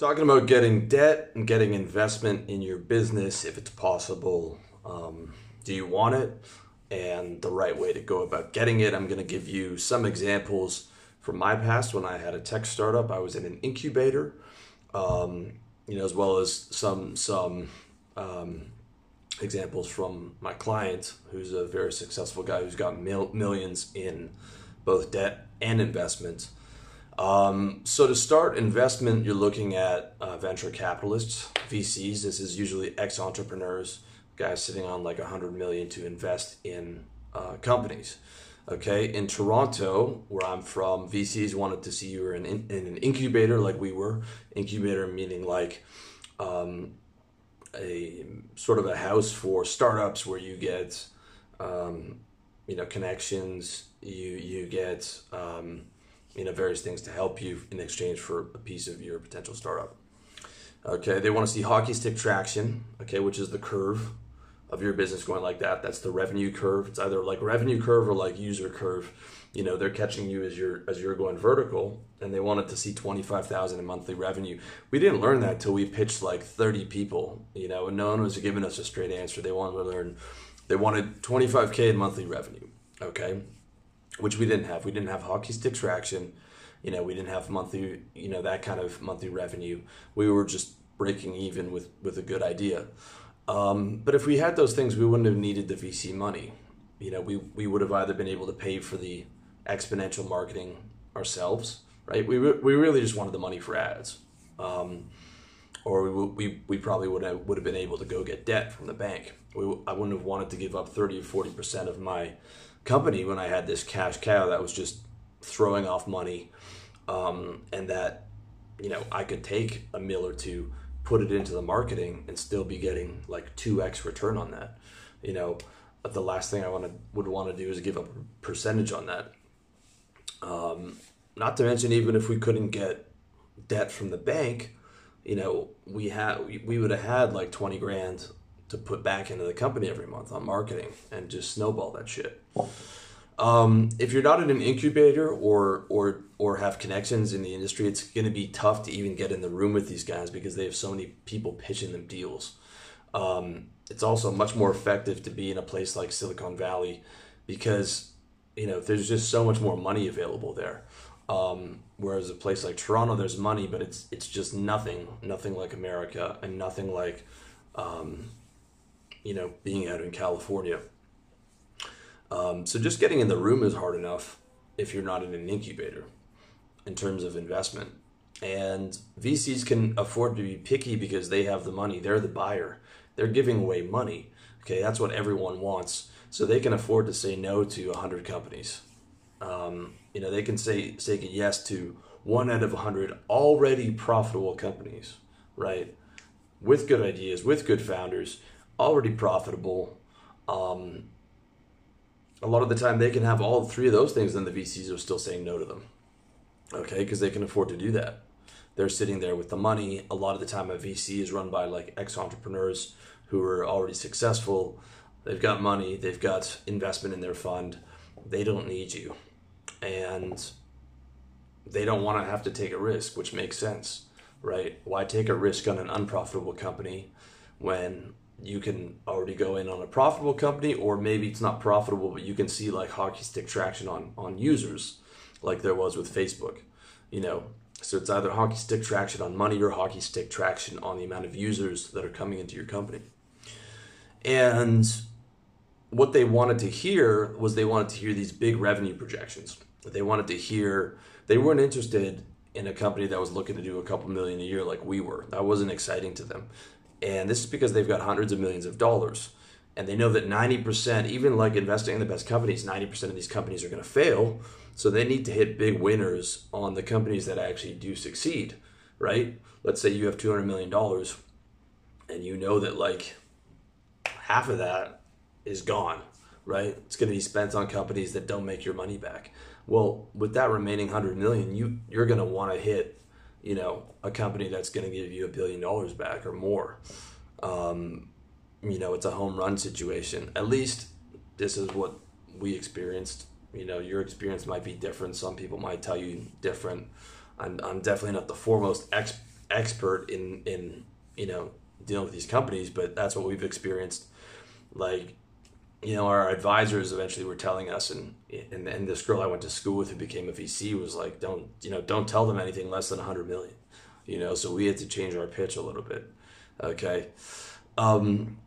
Talking about getting debt and getting investment in your business if it's possible. Um, do you want it? And the right way to go about getting it. I'm going to give you some examples from my past when I had a tech startup. I was in an incubator, um, you know, as well as some some um, examples from my client, who's a very successful guy who's got mil- millions in both debt and investment. Um, so to start investment, you're looking at uh, venture capitalists, VCs. This is usually ex-entrepreneurs, guys sitting on like a hundred million to invest in uh, companies. Okay, in Toronto, where I'm from, VCs wanted to see you were in, in, in an incubator like we were. Incubator meaning like um, a sort of a house for startups where you get um, you know connections, you you get um, you know various things to help you in exchange for a piece of your potential startup. Okay, they want to see hockey stick traction. Okay, which is the curve of your business going like that. That's the revenue curve. It's either like revenue curve or like user curve. You know, they're catching you as you're as you're going vertical, and they wanted to see twenty five thousand in monthly revenue. We didn't learn that till we pitched like thirty people. You know, and no one was giving us a straight answer. They wanted to learn. They wanted twenty five k in monthly revenue. Okay, which we didn't have. We didn't have hockey stick traction. You know, we didn't have monthly. You know, that kind of monthly revenue. We were just breaking even with with a good idea. Um, but if we had those things, we wouldn't have needed the VC money. You know, we, we would have either been able to pay for the exponential marketing ourselves, right? We, re- we really just wanted the money for ads. Um, or we, we, we probably would have, would have been able to go get debt from the bank. We, I wouldn't have wanted to give up 30 or 40% of my company when I had this cash cow that was just throwing off money um, and that, you know, I could take a mill or two put it into the marketing and still be getting like 2x return on that. You know the last thing i want to would want to do is give up a percentage on that. Um, not to mention even if we couldn't get debt from the bank you know we had we would have had like 20 grand to put back into the company every month on marketing and just snowball that shit um, if you're not in an incubator or or or have connections in the industry, it's going to be tough to even get in the room with these guys because they have so many people pitching them deals. Um, it's also much more effective to be in a place like Silicon Valley because you know there's just so much more money available there. Um, whereas a place like Toronto, there's money, but it's it's just nothing, nothing like America, and nothing like um, you know being out in California. Um, so just getting in the room is hard enough if you're not in an incubator in terms of investment. And VCs can afford to be picky because they have the money. They're the buyer. They're giving away money. Okay, that's what everyone wants. So they can afford to say no to 100 companies. Um, you know, they can say say yes to one out of 100 already profitable companies, right? With good ideas, with good founders, already profitable. Um, a lot of the time they can have all three of those things and the VCs are still saying no to them. Okay, because they can afford to do that. They're sitting there with the money. A lot of the time a VC is run by like ex-entrepreneurs who are already successful. They've got money, they've got investment in their fund. They don't need you. And they don't want to have to take a risk, which makes sense, right? Why take a risk on an unprofitable company when you can already go in on a profitable company or maybe it's not profitable but you can see like hockey stick traction on on users like there was with facebook you know? So it's either hockey stick traction on money or hockey stick traction on the amount of users that are coming into your company. And what they wanted to hear was they wanted to hear these big revenue projections. They wanted to hear they weren't interested in a company that was looking to do a couple million a year like we were. That wasn't exciting to them and this is because they've got hundreds of millions of dollars. And they know that 90%, even like investing in the best companies, 90% of these companies are going to fail. So they need to hit big winners on the companies that actually do succeed, right? Let's say you have $200 million and you know that like half of that is gone, right? It's going to be spent on companies that don't make your money back. Well, with that remaining 100 million, you you're going to want to hit you know, a company that's going to give you a billion dollars back or more. Um, you know, it's a home run situation. At least this is what we experienced. You know, your experience might be different. Some people might tell you different. I'm, I'm definitely not the foremost ex- expert in in you know dealing with these companies, but that's what we've experienced. Like, you know, our advisors eventually were telling us, and and, and this girl I went to school with who became a VC was like, don't you know, don't tell them anything less than a hundred million, you know. So we had to change our pitch a little bit. Okay. Um,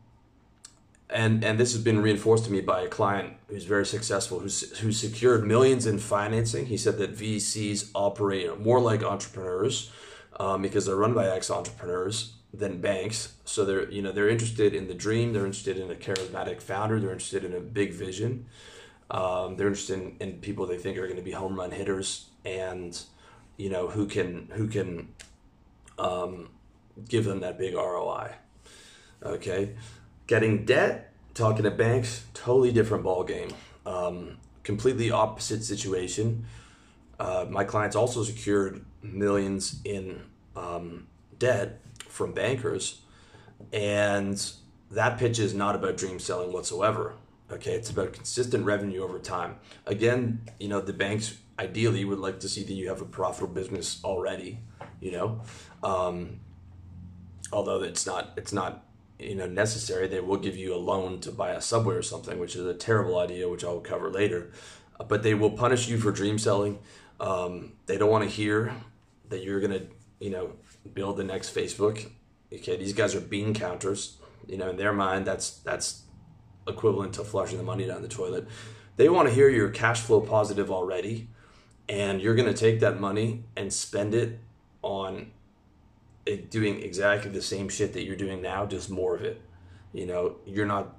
and and this has been reinforced to me by a client who's very successful, who's who secured millions in financing. He said that VCs operate more like entrepreneurs um, because they're run by ex entrepreneurs than banks. So they're you know they're interested in the dream, they're interested in a charismatic founder, they're interested in a big vision, um, they're interested in, in people they think are going to be home run hitters and you know who can who can um, give them that big ROI. Okay, getting debt, talking to banks, totally different ball game. Um, completely opposite situation. Uh, my clients also secured millions in um, debt from bankers, and that pitch is not about dream selling whatsoever. Okay, it's about consistent revenue over time. Again, you know the banks ideally would like to see that you have a profitable business already. You know, um, although it's not it's not you know necessary they will give you a loan to buy a subway or something which is a terrible idea which i'll cover later but they will punish you for dream selling um, they don't want to hear that you're going to you know build the next facebook okay these guys are bean counters you know in their mind that's that's equivalent to flushing the money down the toilet they want to hear you're cash flow positive already and you're going to take that money and spend it on doing exactly the same shit that you're doing now, just more of it. You know, you're not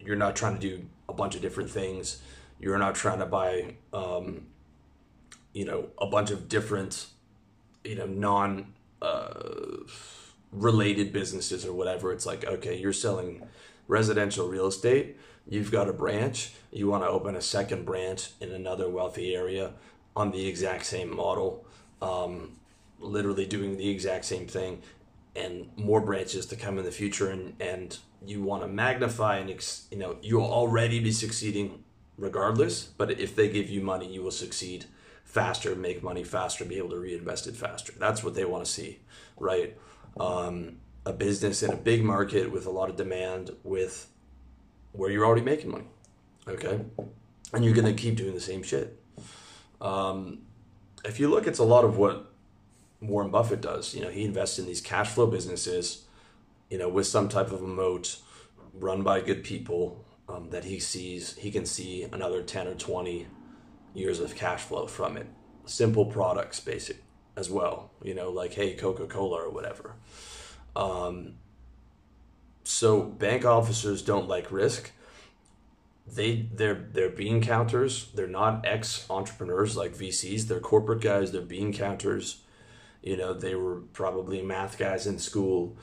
you're not trying to do a bunch of different things. You're not trying to buy, um, you know, a bunch of different, you know, non uh, related businesses or whatever. It's like, okay, you're selling residential real estate. You've got a branch. You want to open a second branch in another wealthy area on the exact same model. Um, literally doing the exact same thing and more branches to come in the future and and you want to magnify and ex, you know you'll already be succeeding regardless but if they give you money you will succeed faster make money faster be able to reinvest it faster that's what they want to see right um, a business in a big market with a lot of demand with where you're already making money okay and you're to keep doing the same shit um, if you look it's a lot of what Warren Buffett does. You know, he invests in these cash flow businesses, you know, with some type of a moat, run by good people um, that he sees. He can see another ten or twenty years of cash flow from it. Simple products, basic as well. You know, like hey, Coca Cola or whatever. Um, so bank officers don't like risk. They they're they're bean counters. They're not ex entrepreneurs like VCs. They're corporate guys. They're bean counters you know, they were probably math guys in school.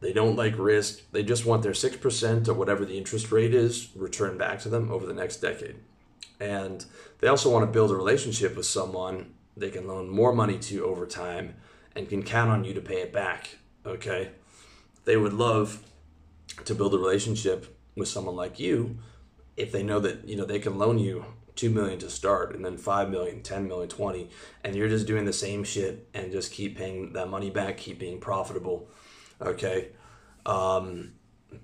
They don't like risk. They just want their 6% or whatever the interest rate is returned back to them over the next decade. And they also want to build a relationship with someone they can loan more money to over time and can count on you to pay it back. Okay. They would love to build a relationship with someone like you if they know that, you know, they can loan you 2 million to start and then 5 million 10 million 20 and you're just doing the same shit and just keep paying that money back keep being profitable okay um,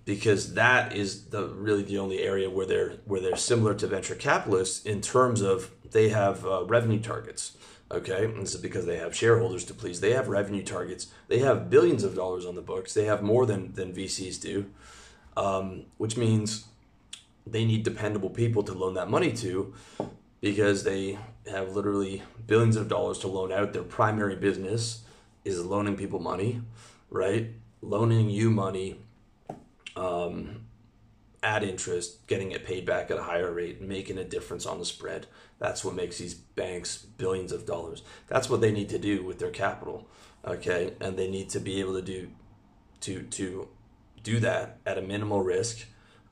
because that is the really the only area where they're where they're similar to venture capitalists in terms of they have uh, revenue targets okay and this is because they have shareholders to please they have revenue targets they have billions of dollars on the books they have more than than vcs do um, which means they need dependable people to loan that money to because they have literally billions of dollars to loan out. Their primary business is loaning people money, right? Loaning you money um, at interest, getting it paid back at a higher rate, making a difference on the spread. That's what makes these banks billions of dollars. That's what they need to do with their capital, okay? And they need to be able to do to to do that at a minimal risk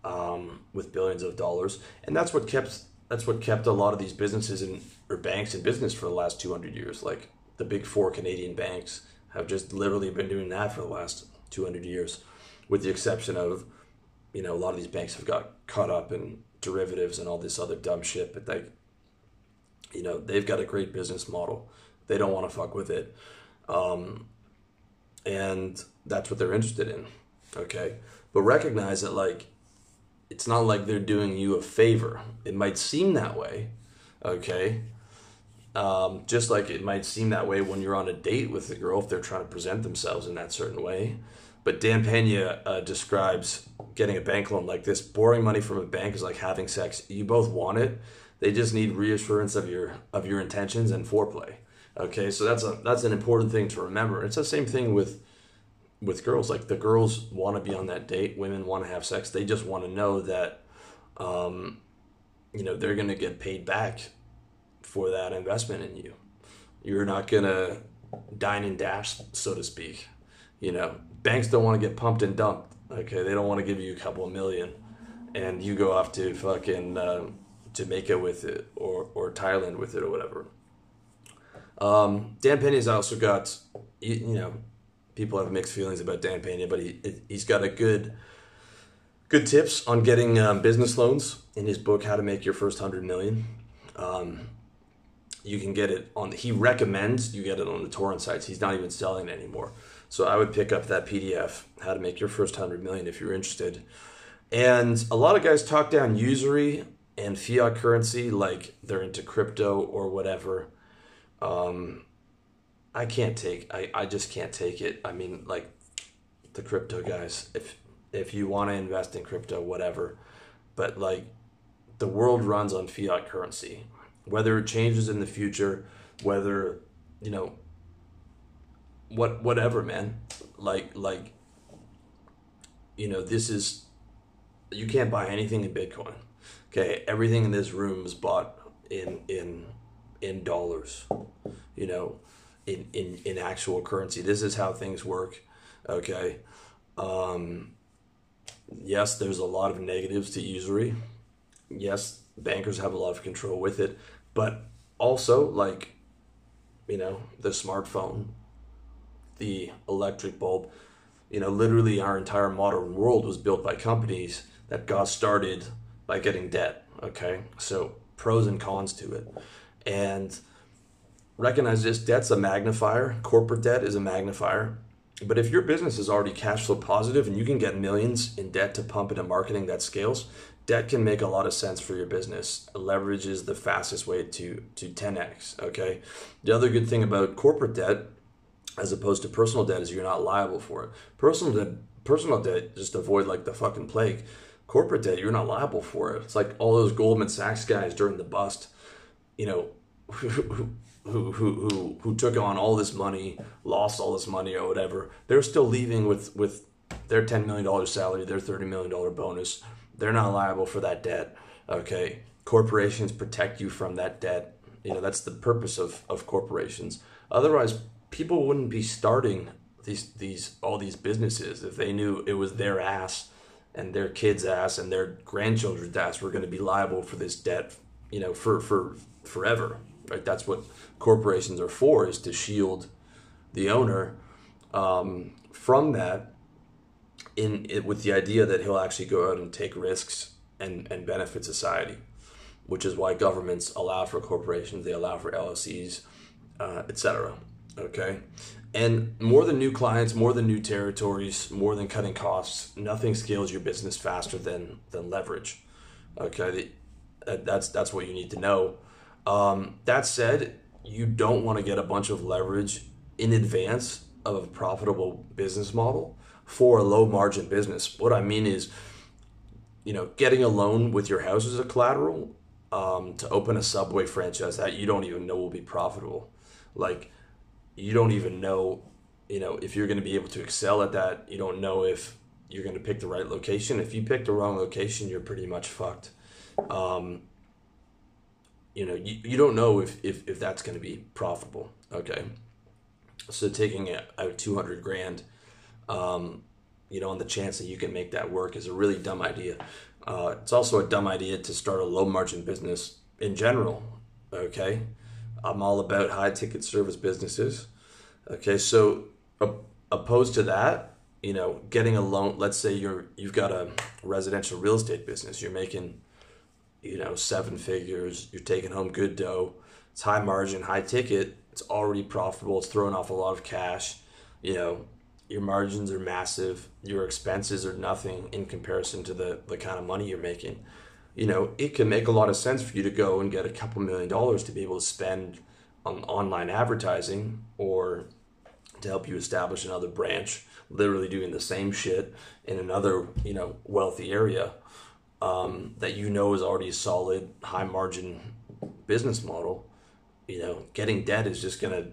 um, with billions of dollars, and that's what kept that's what kept a lot of these businesses and or banks in business for the last 200 years. Like the big four Canadian banks have just literally been doing that for the last 200 years, with the exception of, you know, a lot of these banks have got caught up in derivatives and all this other dumb shit, but they, you know, they've got a great business model. They don't want to fuck with it. Um, and that's what they're interested in. Okay, but recognize that like it's not like they're doing you a favor. It might seem that way. Okay. Um, just like it might seem that way when you're on a date with a girl if they're trying to present themselves in that certain way. But Dan Pena uh, describes getting a bank loan like this. Borrowing money from a bank is like having sex. You both want it. They just need reassurance of your of your intentions and foreplay. Okay, so that's a that's an important thing to remember. It's the same thing with with girls. Like the girls want to be on that date. Women want to have sex. They just want to know that, um, you know, they're going to get paid back for that investment in you. You're not going to dine and dash, so to speak. You know, banks don't want to get pumped and dumped. Okay, they don't want to give you a couple of million, and you go off to fucking uh, Jamaica with it or or Thailand with it or whatever. Um, Dan Pena's also got you, you know people have mixed feelings about Dan Pena, but he he's got a good good tips on getting um, business loans in his book How to Make Your First Hundred Million. Um, you can get it on. He recommends you get it on the torrent sites. He's not even selling it anymore. So I would pick up that PDF, How to Make Your First Hundred Million, if you're interested. And a lot of guys talk down usury and fiat currency like they're into crypto or whatever. Um, I can't take. I, I just can't take it. I mean, like the crypto guys. If if you want to invest in crypto, whatever, but like the world runs on fiat currency whether it changes in the future, whether you know what whatever, man. Like like you know, this is you can't buy anything in Bitcoin. Okay, everything in this room is bought in in in dollars. You know, in in in actual currency. This is how things work. Okay. Um, yes, there's a lot of negatives to usury. Yes, bankers have a lot of control with it but also like you know the smartphone the electric bulb you know literally our entire modern world was built by companies that got started by getting debt okay so pros and cons to it and recognize this debt's a magnifier corporate debt is a magnifier but if your business is already cash flow positive and you can get millions in debt to pump into marketing that scales debt can make a lot of sense for your business. Leverage is the fastest way to to 10x. Okay. The other good thing about corporate debt, as opposed to personal debt, is you're not liable for it. Personal debt, personal debt, just avoid like the fucking plague. Corporate debt, you're not liable for it. It's like all those Goldman Sachs guys during the bust, you know, who, who, who, who, took on all this money, lost all this money or whatever. They're still leaving with with their $10 million salary, their $30 million bonus they're not liable for that debt. Okay, corporations protect you from that debt. You know that's the purpose of of corporations. Otherwise, people wouldn't be starting these these all these businesses if they knew it was their ass and their kids' ass and their grandchildren's ass were going to be liable for this debt. You know, for for forever. Right. That's what corporations are for: is to shield the owner um, from that in it with the idea that he'll actually go out and take risks and, and benefit society, which is why governments allow for corporations, they allow for LLCs, uh, etc. Okay, and more than new clients, more than new territories, more than cutting costs, nothing scales your business faster than than leverage. Okay, that's that's what you need to know. Um, that said, you don't want to get a bunch of leverage in advance of a profitable business model for a low margin business. What I mean is, you know, getting a loan with your house as a collateral um, to open a Subway franchise that you don't even know will be profitable. Like, you don't even know, you know, if you're going to be able to excel at that. You don't know if you're going to pick the right location. If you pick the wrong location, you're pretty much fucked. Um, you know, you, you don't know if, if, if that's going to be profitable. Okay. So taking out 200 grand um, you know, on the chance that you can make that work is a really dumb idea. Uh, it's also a dumb idea to start a low margin business in general. Okay, I'm all about high ticket service businesses. Okay, so opposed to that, you know, getting a loan. Let's say you're you've got a residential real estate business. You're making, you know, seven figures. You're taking home good dough. It's high margin, high ticket. It's already profitable. It's throwing off a lot of cash. You know, your margins are massive, your expenses are nothing in comparison to the, the kind of money you're making. You know, it can make a lot of sense for you to go and get a couple million dollars to be able to spend on online advertising or to help you establish another branch, literally doing the same shit in another, you know, wealthy area um, that you know is already a solid, high margin business model. You know, getting debt is just gonna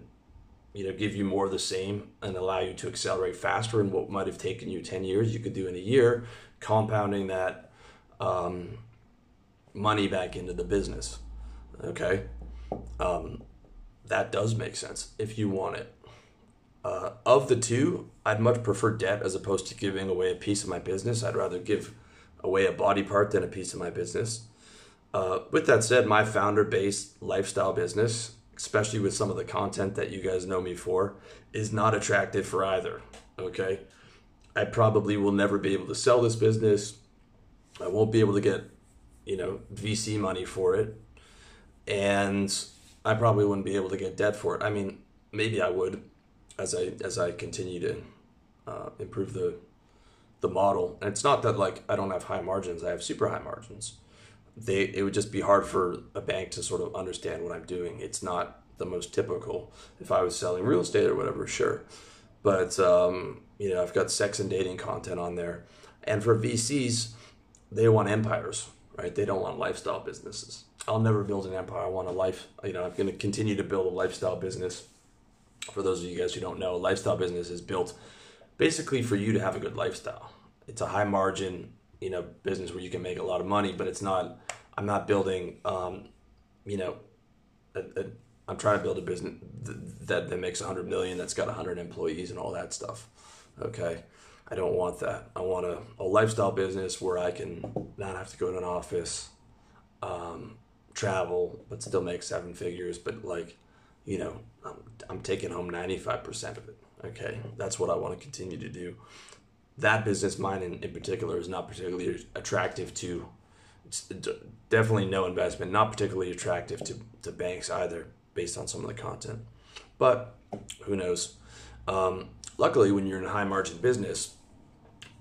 you know give you more of the same and allow you to accelerate faster and what might have taken you 10 years you could do in a year compounding that um, money back into the business okay um, that does make sense if you want it uh, of the two i'd much prefer debt as opposed to giving away a piece of my business i'd rather give away a body part than a piece of my business uh, with that said my founder based lifestyle business especially with some of the content that you guys know me for, is not attractive for either. Okay. I probably will never be able to sell this business. I won't be able to get, you know, VC money for it. And I probably wouldn't be able to get debt for it. I mean, maybe I would as I as I continue to uh, improve the the model. And it's not that like I don't have high margins. I have super high margins they it would just be hard for a bank to sort of understand what I'm doing. It's not the most typical. If I was selling real estate or whatever, sure, but um, you know I've got sex and dating content on there, and for VCs, they want empires, right? They don't want lifestyle businesses. I'll never build an empire. I want a life. You know, I'm going to continue to build a lifestyle business. For those of you guys who don't know, lifestyle business is built basically for you to have a good lifestyle. It's a high margin, you know, business where you can make a lot of money, but it's not I'm not building, um, you know, i am trying to build a business that, that makes 100 million, that's got 100 employees and all that stuff. Okay. I don't want that. I want a, a lifestyle business where I can not have to go to an office, um, travel, but still make seven figures. But like, you know, I'm, I'm taking home 95% of it. Okay. That's what I want to continue to do. That business, mine in, in particular, is not particularly attractive to definitely no investment, not particularly attractive to, to banks either, based on some of the content. But who knows? Um, luckily, when you're in a high margin business,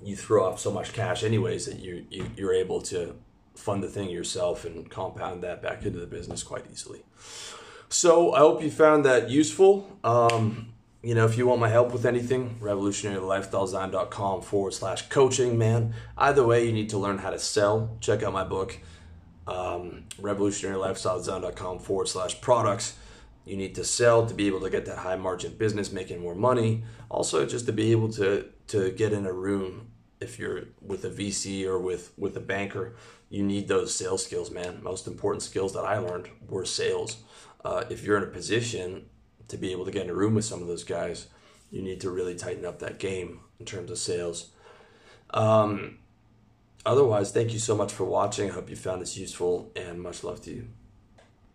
you throw off so much cash anyways that you, you you're able to fund the thing yourself and compound that back into the business quite easily. So I hope you found that useful. Um, you know, if you want my help with anything, revolutionarylifestyledesign.com forward slash coaching, man. Either way, you need to learn how to sell. Check out my book, um, revolutionarylifestyledesign.com forward slash products. You need to sell to be able to get that high margin business, making more money. Also, just to be able to to get in a room if you're with a VC or with with a banker, you need those sales skills, man. Most important skills that I learned were sales. Uh, if you're in a position to be able to get in a room with some of those guys, you need to really tighten up that game in terms of sales. Um, otherwise, thank you so much for watching. I hope you found this useful and much love to you.